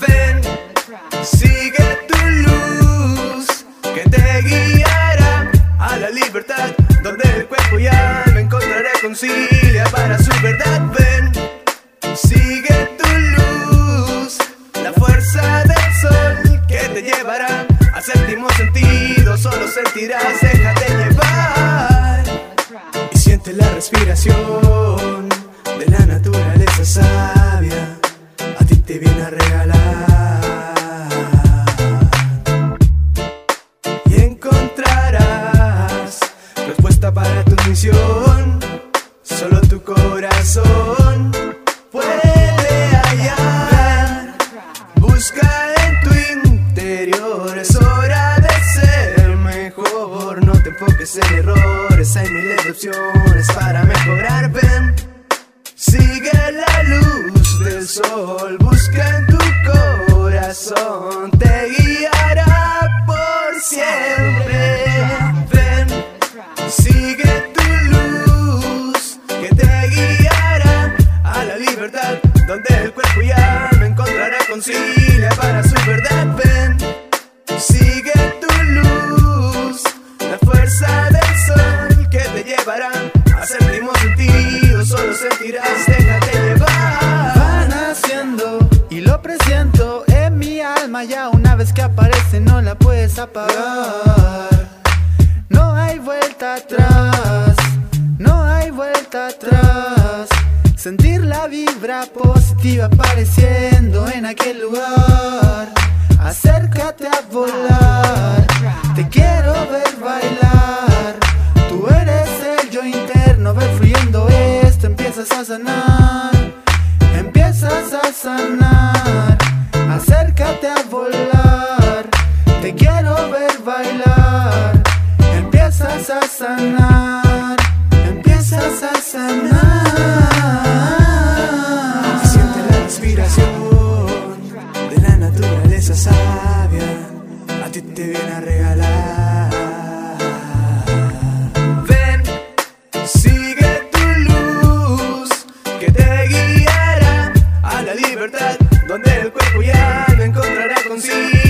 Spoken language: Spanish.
Ven, sigue tu luz que te guiará a la libertad, donde el cuerpo y alma encontrará concilia para su verdad. Ven, sigue tu luz, la fuerza del sol que te llevará al séptimo sentido. Solo sentirás, déjate llevar y siente la respiración de la naturaleza te viene a regalar y encontrarás respuesta para tu misión. Solo tu corazón puede hallar. Busca en tu interior, es hora de ser mejor. No te enfoques en errores, hay miles de opciones para mejorar. Ven, sigue la luz del sol, busca en tu corazón, te guiará por siempre. Ven, sigue tu luz que te guiará a la libertad, donde el cuerpo y alma encontrará concilia para su verdad. Ven, sigue tu luz, la fuerza del sol que te llevará a séptimo sentido. Solo sentirás, ya una vez que aparece no la puedes apagar. No hay vuelta atrás, no hay vuelta atrás. Sentir la vibra positiva apareciendo en aquel lugar. Acércate a volar, te quiero ver bailar. Tú eres el yo interno, ver fluyendo esto, empiezas a sanar, esa savia a ti te viene a regalar. Ven, sigue tu luz que te guiará a la libertad, donde el cuerpo ya no encontrará consigo.